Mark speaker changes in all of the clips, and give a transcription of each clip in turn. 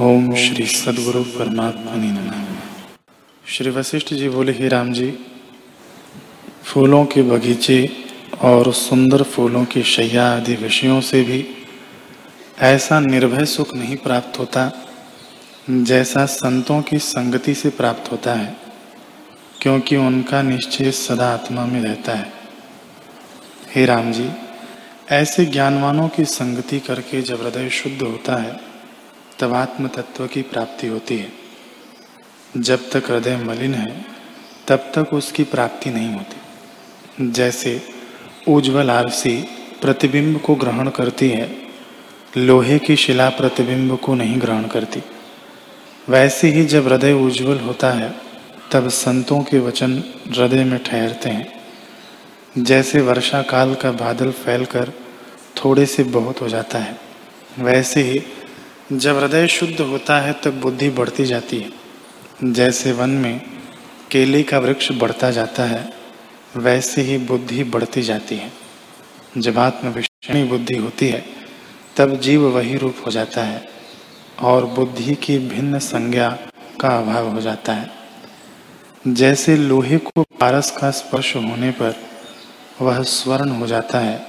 Speaker 1: ओम श्री सदगुरु परमात्मा नमः। श्री वशिष्ठ जी बोले, ही राम जी, फूलों के बगीचे और सुंदर फूलों की शैया आदि विषयों से भी ऐसा निर्भय सुख नहीं प्राप्त होता जैसा संतों की संगति से प्राप्त होता है, क्योंकि उनका निश्चय सदा आत्मा में रहता है। हे राम जी, ऐसे ज्ञानवानों की संगति करके जब हृदय शुद्ध होता है तब आत्म तत्व की प्राप्ति होती है। जब तक हृदय मलिन है, तब तक उसकी प्राप्ति नहीं होती। जैसे उज्ज्वल आरसी प्रतिबिंब को ग्रहण करती है, लोहे की शिला प्रतिबिंब को नहीं ग्रहण करती। वैसे ही जब हृदय उज्जवल होता है, तब संतों के वचन हृदय में ठहरते हैं। जैसे वर्षा काल का बादल फैलकर थोड़े से बहुत हो जाता है, वैसे ही जब हृदय शुद्ध होता है, तब बुद्धि बढ़ती जाती है। जैसे वन में केले का वृक्ष बढ़ता जाता है, वैसे ही बुद्धि बढ़ती जाती है। जब आत्मविषणी बुद्धि होती है, तब जीव वही रूप हो जाता है और बुद्धि की भिन्न संज्ञा का अभाव हो जाता है। जैसे लोहे को पारस का स्पर्श होने पर वह स्वर्ण हो जाता है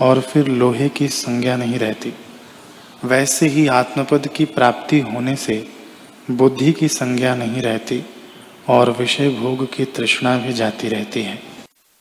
Speaker 1: और फिर लोहे की संज्ञा नहीं रहती। वैसे ही आत्मपद की प्राप्ति होने से बुद्धि की संज्ञा नहीं रहती और विषय भोग की तृष्णा भी जाती रहती है।